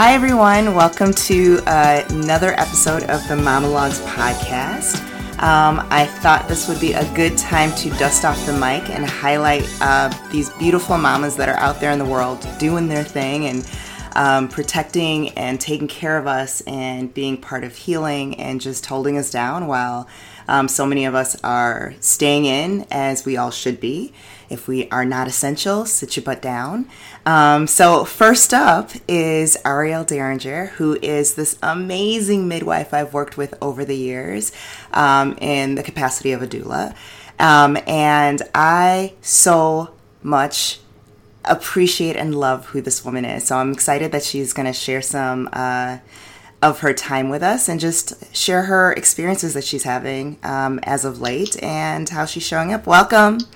Hi, everyone. Welcome to uh, another episode of the Monologues podcast. Um, I thought this would be a good time to dust off the mic and highlight uh, these beautiful mamas that are out there in the world doing their thing and um, protecting and taking care of us and being part of healing and just holding us down while um, so many of us are staying in as we all should be. If we are not essential, sit your butt down. Um, so, first up is Ariel Derringer, who is this amazing midwife I've worked with over the years um, in the capacity of a doula. Um, and I so much appreciate and love who this woman is. So, I'm excited that she's going to share some. Uh, of her time with us and just share her experiences that she's having um, as of late and how she's showing up. Welcome.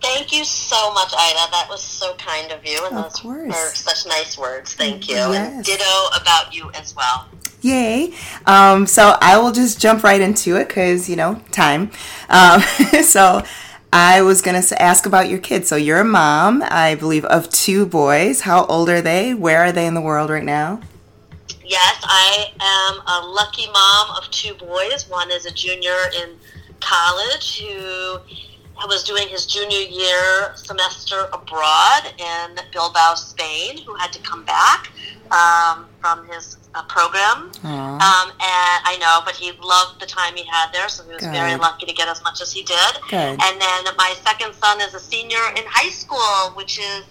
Thank you so much, Ida. That was so kind of you, and of those course. are such nice words. Thank you, yes. and ditto about you as well. Yay! Um, so I will just jump right into it because you know time. Um, so I was gonna ask about your kids. So you're a mom, I believe, of two boys. How old are they? Where are they in the world right now? Yes, I am a lucky mom of two boys. One is a junior in college who was doing his junior year semester abroad in Bilbao, Spain, who had to come back um, from his uh, program. Um, and I know, but he loved the time he had there, so he was Good. very lucky to get as much as he did. Good. And then my second son is a senior in high school, which is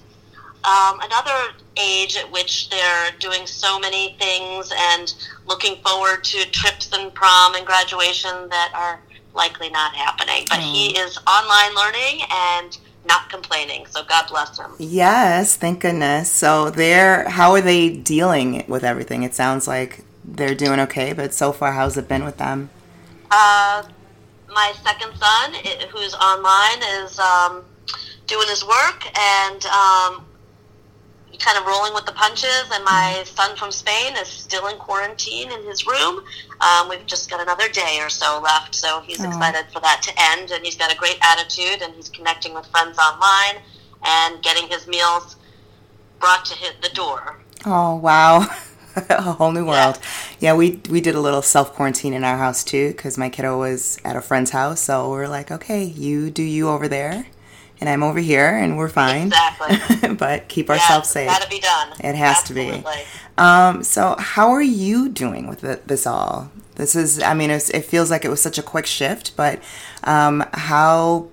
um, another age at which they're doing so many things and looking forward to trips and prom and graduation that are likely not happening. But mm. he is online learning and not complaining. So God bless him. Yes, thank goodness. So they're how are they dealing with everything? It sounds like they're doing okay, but so far, how's it been with them? Uh, my second son, who's online, is um, doing his work, and um, kind of rolling with the punches. And my son from Spain is still in quarantine in his room. Um, we've just got another day or so left, so he's Aww. excited for that to end. And he's got a great attitude, and he's connecting with friends online and getting his meals brought to his, the door. Oh wow. a whole new world. Yeah. yeah, we we did a little self quarantine in our house too because my kiddo was at a friend's house. So we're like, okay, you do you over there, and I'm over here and we're fine. Exactly. but keep ourselves safe. Gotta be done. It has Absolutely. to be. Um, so how are you doing with it, this all? This is, I mean, it feels like it was such a quick shift, but um, how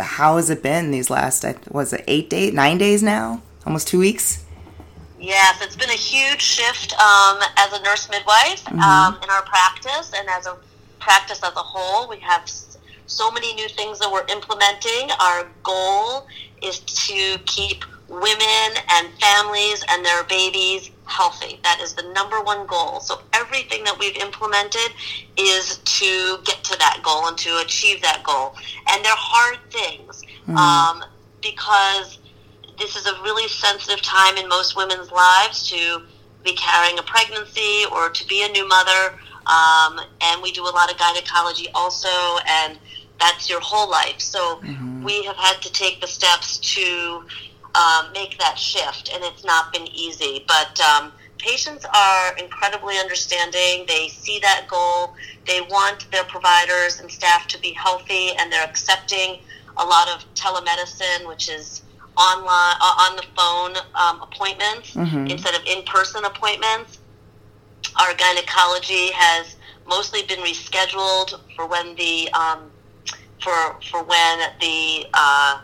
how has it been these last? Was it eight days, nine days now? Almost two weeks. Yes, it's been a huge shift um, as a nurse midwife mm-hmm. um, in our practice, and as a practice as a whole. We have so many new things that we're implementing. Our goal is to keep women and families and their babies healthy. That is the number one goal. So everything that we've implemented is to get to that goal and to achieve that goal. And they're hard things mm-hmm. um, because this is a really sensitive time in most women's lives to be carrying a pregnancy or to be a new mother. Um, and we do a lot of gynecology also, and that's your whole life. So mm-hmm. we have had to take the steps to um, make that shift, and it's not been easy. But um, patients are incredibly understanding. They see that goal. They want their providers and staff to be healthy, and they're accepting a lot of telemedicine, which is online uh, on the phone um, appointments mm-hmm. instead of in-person appointments. Our gynecology has mostly been rescheduled for when the um, for for when the uh,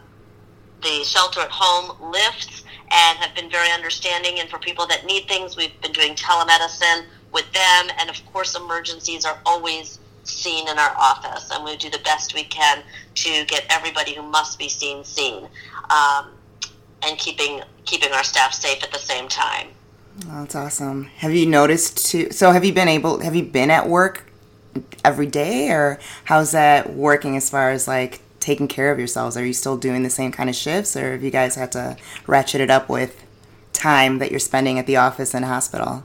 the shelter at home lifts and have been very understanding. And for people that need things, we've been doing telemedicine with them. And of course, emergencies are always seen in our office, and we do the best we can to get everybody who must be seen seen, um, and keeping keeping our staff safe at the same time. That's awesome. Have you noticed too? So have you been able? Have you been at work every day, or how's that working as far as like taking care of yourselves? Are you still doing the same kind of shifts, or have you guys had to ratchet it up with time that you're spending at the office and hospital?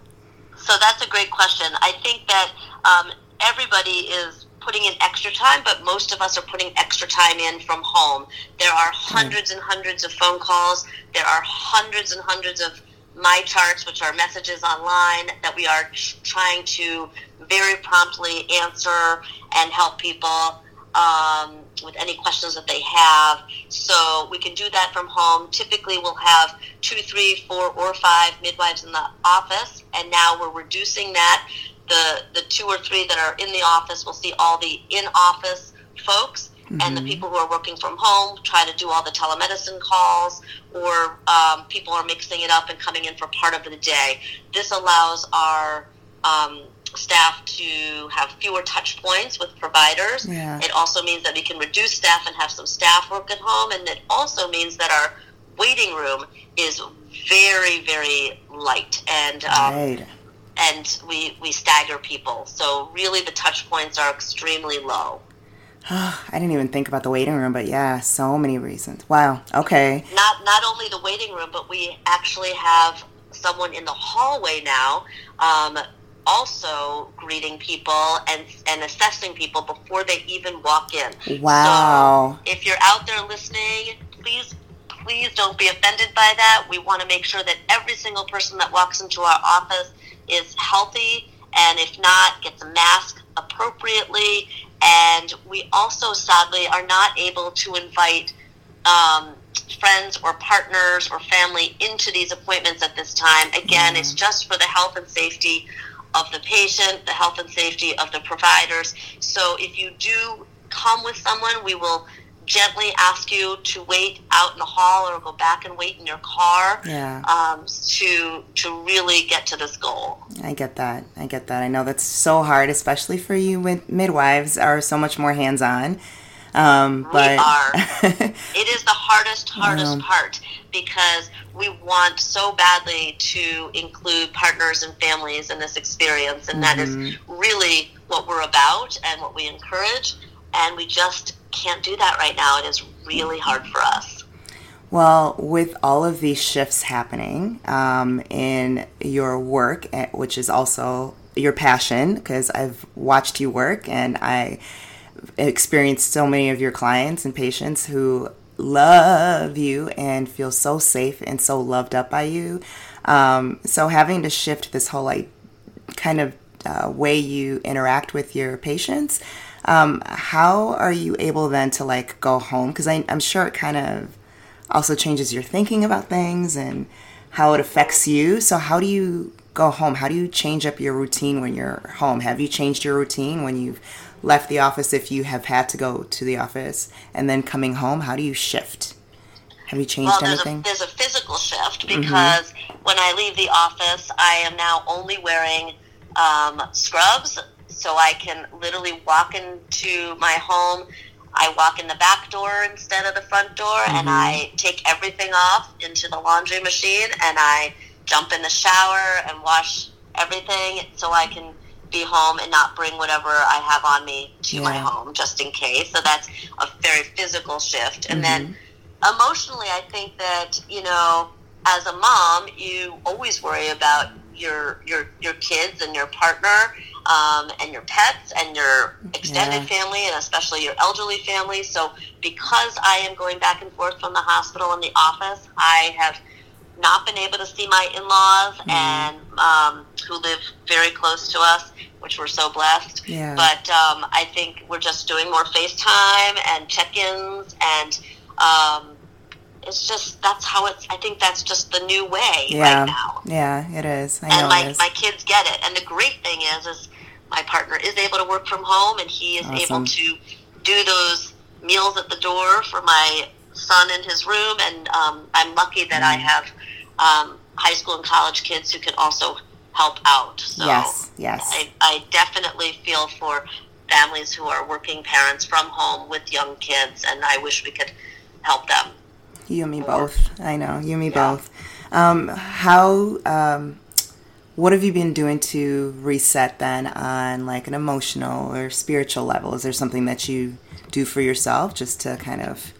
So that's a great question. I think that um, everybody is putting in extra time, but most of us are putting extra time in from home. There are hundreds and hundreds of phone calls. There are hundreds and hundreds of MyCharts, which are messages online that we are trying to very promptly answer and help people um, with any questions that they have. So we can do that from home. Typically, we'll have two, three, four, or five midwives in the office, and now we're reducing that. The the two or three that are in the office will see all the in office folks. Mm-hmm. And the mm-hmm. people who are working from home try to do all the telemedicine calls, or um, people are mixing it up and coming in for part of the day. This allows our um, staff to have fewer touch points with providers. Yeah. It also means that we can reduce staff and have some staff work at home, and it also means that our waiting room is very, very light and um, right. and we we stagger people. So really, the touch points are extremely low. I didn't even think about the waiting room, but yeah, so many reasons. Wow. Okay. Not not only the waiting room, but we actually have someone in the hallway now um, also greeting people and and assessing people before they even walk in. Wow. So if you're out there listening, please please don't be offended by that. We want to make sure that every single person that walks into our office is healthy and if not gets a mask appropriately and we also sadly are not able to invite um, friends or partners or family into these appointments at this time. Again, it's just for the health and safety of the patient, the health and safety of the providers. So if you do come with someone, we will gently ask you to wait out in the hall or go back and wait in your car yeah. um, to to really get to this goal. I get that. I get that. I know that's so hard, especially for you with midwives are so much more hands on. Um, but we are. it is the hardest, hardest um, part because we want so badly to include partners and families in this experience, and mm-hmm. that is mm-hmm. really what we're about and what we encourage. And we just can't do that right now. It is really hard for us. Well, with all of these shifts happening um, in your work, eh, which is also your passion, because I've watched you work and I experienced so many of your clients and patients who love you and feel so safe and so loved up by you. Um, so having to shift this whole like kind of uh, way you interact with your patients, um, how are you able then to like go home? Because I'm sure it kind of also changes your thinking about things and how it affects you. So how do you go home? How do you change up your routine when you're home? Have you changed your routine when you've left the office if you have had to go to the office and then coming home? How do you shift? Have you changed well, there's anything? A, there's a physical shift mm-hmm. because mm-hmm. when I leave the office, I am now only wearing um, scrubs, so I can literally walk into my home. I walk in the back door instead of the front door, mm-hmm. and I take everything off into the laundry machine, and I jump in the shower and wash everything so I can be home and not bring whatever I have on me to yeah. my home just in case. So that's a very physical shift. And mm-hmm. then emotionally, I think that, you know, as a mom, you always worry about your your your kids and your partner um, and your pets and your extended yeah. family and especially your elderly family. So because I am going back and forth from the hospital and the office, I have not been able to see my in-laws mm. and um, who live very close to us, which we're so blessed. Yeah. But um, I think we're just doing more FaceTime and check-ins, and um, it's just that's how it's. I think that's just the new way yeah. right now. Yeah, it is. I and my my kids get it. And the great thing is, is my partner is able to work from home, and he is awesome. able to do those meals at the door for my son in his room, and um, I'm lucky that mm. I have um, high school and college kids who can also help out. So yes, yes. I, I definitely feel for families who are working parents from home with young kids, and I wish we could help them. You and me both. I know you and me yeah. both. Um, how? Um, what have you been doing to reset then on like an emotional or spiritual level? Is there something that you do for yourself just to kind of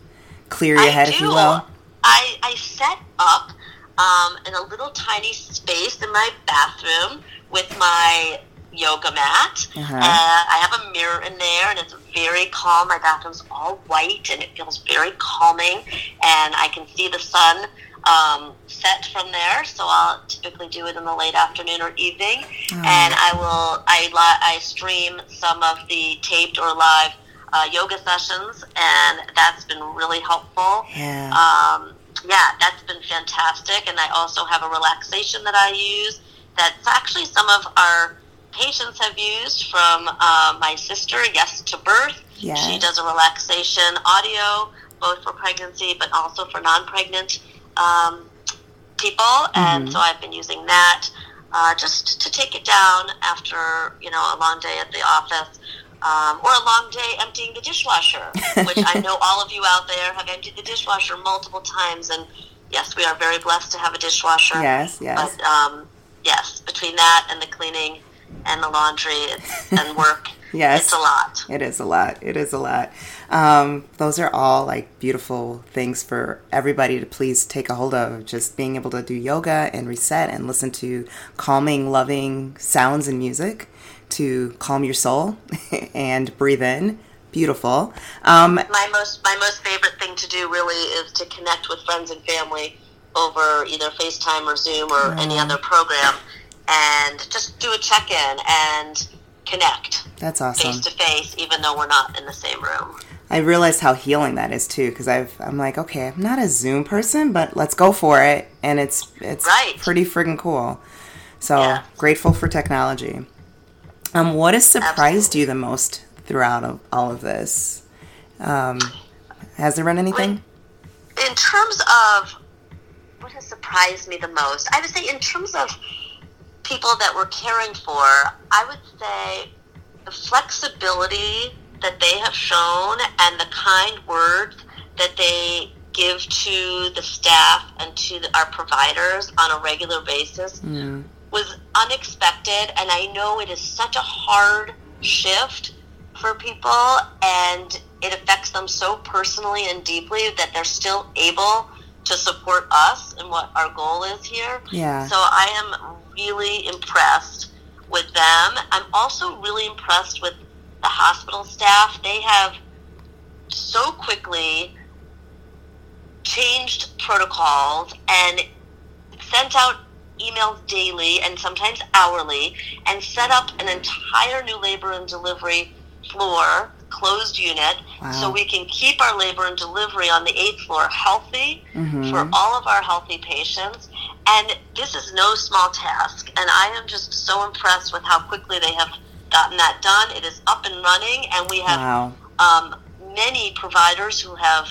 clear your I head, do. if you will? I, I set up um, in a little tiny space in my bathroom with my yoga mat. Uh-huh. Uh, I have a mirror in there, and it's very calm. My bathroom's all white, and it feels very calming. And I can see the sun um, set from there. So I'll typically do it in the late afternoon or evening, oh. and I will I I stream some of the taped or live uh, yoga sessions, and that's been really helpful. Yeah. Um, yeah, that's been fantastic. And I also have a relaxation that I use. That's actually some of our patients have used from uh, my sister, Yes to Birth. Yes. She does a relaxation audio, both for pregnancy but also for non-pregnant um, people, mm-hmm. and so I've been using that uh, just to take it down after you know a long day at the office. Um, or a long day emptying the dishwasher, which I know all of you out there have emptied the dishwasher multiple times. And yes, we are very blessed to have a dishwasher. Yes, yes. But um, yes, between that and the cleaning and the laundry and work, yes, it's a lot. It is a lot. It is a lot. Um, those are all like beautiful things for everybody to please take a hold of. Just being able to do yoga and reset and listen to calming, loving sounds and music to calm your soul and breathe in. Beautiful. Um, my most my most favorite thing to do really is to connect with friends and family over either FaceTime or Zoom or any other program, and just do a check in and connect. That's awesome. Face to face, even though we're not in the same room. I realized how healing that is too, because I've I'm like, okay, I'm not a Zoom person, but let's go for it, and it's it's right. pretty friggin' cool. So yeah. grateful for technology. Um, what has surprised Absolutely. you the most throughout of all of this? Um, has there been anything? In terms of what has surprised me the most, I would say in terms of people that we're caring for, I would say the flexibility that they have shown and the kind words that they give to the staff and to the, our providers on a regular basis mm. was unexpected. And I know it is such a hard shift for people and it affects them so personally and deeply that they're still able to support us and what our goal is here. Yeah. So I am really impressed with them. I'm also really impressed with the hospital staff, they have so quickly changed protocols and sent out emails daily and sometimes hourly and set up an entire new labor and delivery floor closed unit wow. so we can keep our labor and delivery on the eighth floor healthy mm-hmm. for all of our healthy patients and this is no small task and i am just so impressed with how quickly they have gotten that done. It is up and running, and we have wow. um, many providers who have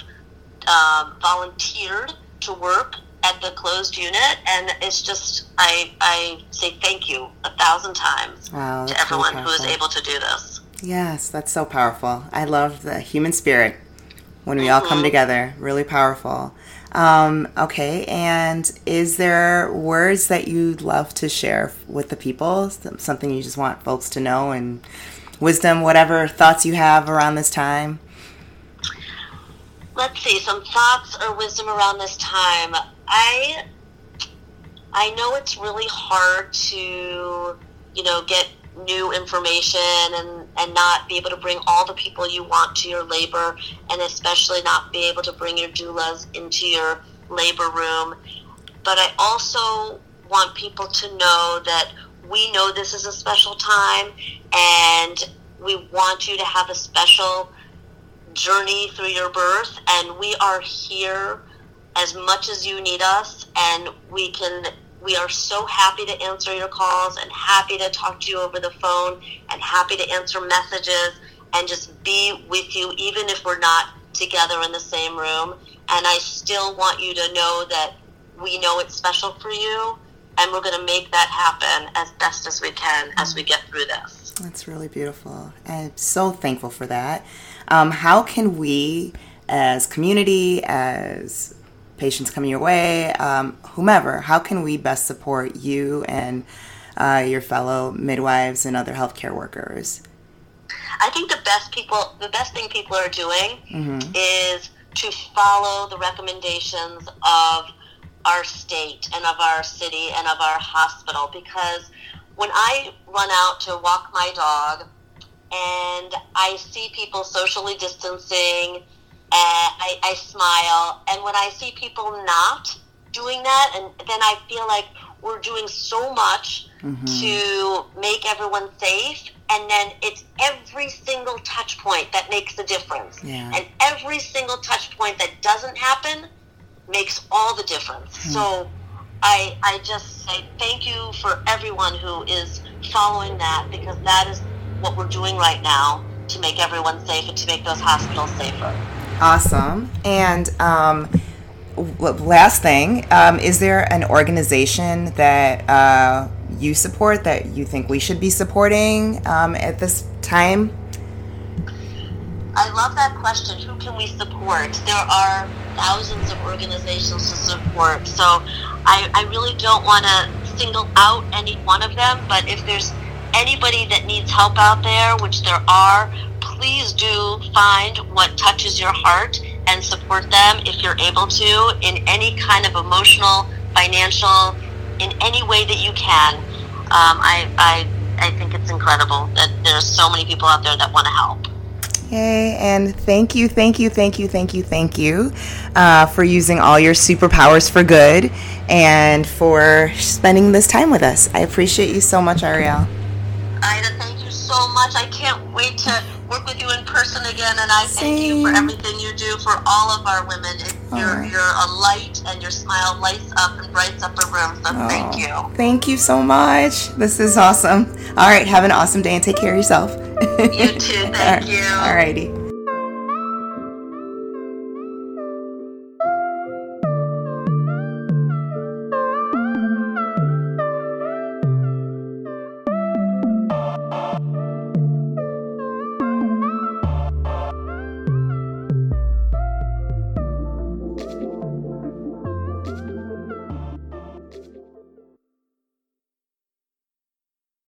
um, volunteered to work at the closed unit, and it's just I I say thank you a thousand times wow, to everyone who is able to do this. Yes, that's so powerful. I love the human spirit when we mm-hmm. all come mm-hmm. together. Really powerful. Um, okay, and is there words that you'd love to share with the people? Something you just want folks to know and wisdom, whatever thoughts you have around this time? Let's see, some thoughts or wisdom around this time. I I know it's really hard to, you know, get new information and, and not be able to bring all the people you want to your labor and especially not be able to bring your doulas into your labor room. But I also want people to know that we know this is a special time and we want you to have a special journey through your birth and we are here as much as you need us and we can we are so happy to answer your calls and happy to talk to you over the phone and happy to answer messages and just be with you, even if we're not together in the same room. And I still want you to know that we know it's special for you and we're going to make that happen as best as we can as we get through this. That's really beautiful. I'm so thankful for that. Um, how can we, as community, as patients coming your way, um, whomever, how can we best support you and uh, your fellow midwives and other healthcare workers? I think the best people, the best thing people are doing mm-hmm. is to follow the recommendations of our state and of our city and of our hospital because when I run out to walk my dog and I see people socially distancing I, I smile. And when I see people not doing that, and then I feel like we're doing so much mm-hmm. to make everyone safe and then it's every single touch point that makes the difference yeah. and every single touch point that doesn't happen makes all the difference mm-hmm. so I, I just say thank you for everyone who is following that because that is what we're doing right now to make everyone safe and to make those hospitals safer. Awesome. And um, last thing, um, is there an organization that uh, you support that you think we should be supporting um, at this time? I love that question. Who can we support? There are thousands of organizations to support. So I, I really don't want to single out any one of them, but if there's anybody that needs help out there, which there are, please do find what touches your heart and support them if you're able to in any kind of emotional, financial, in any way that you can. Um, I, I, I think it's incredible that there's so many people out there that want to help. Yay, and thank you, thank you, thank you, thank you, thank you uh, for using all your superpowers for good and for spending this time with us. I appreciate you so much, Ariel. Ida, thank you so much. I can't wait to work with you in person again, and I Same. thank you for everything you do for all of our women. you're, right. you're a light, and your smile lights up and brights up a room. So oh, thank you. Thank you so much. This is awesome. All right, have an awesome day and take care of yourself. You too. Thank you. All righty.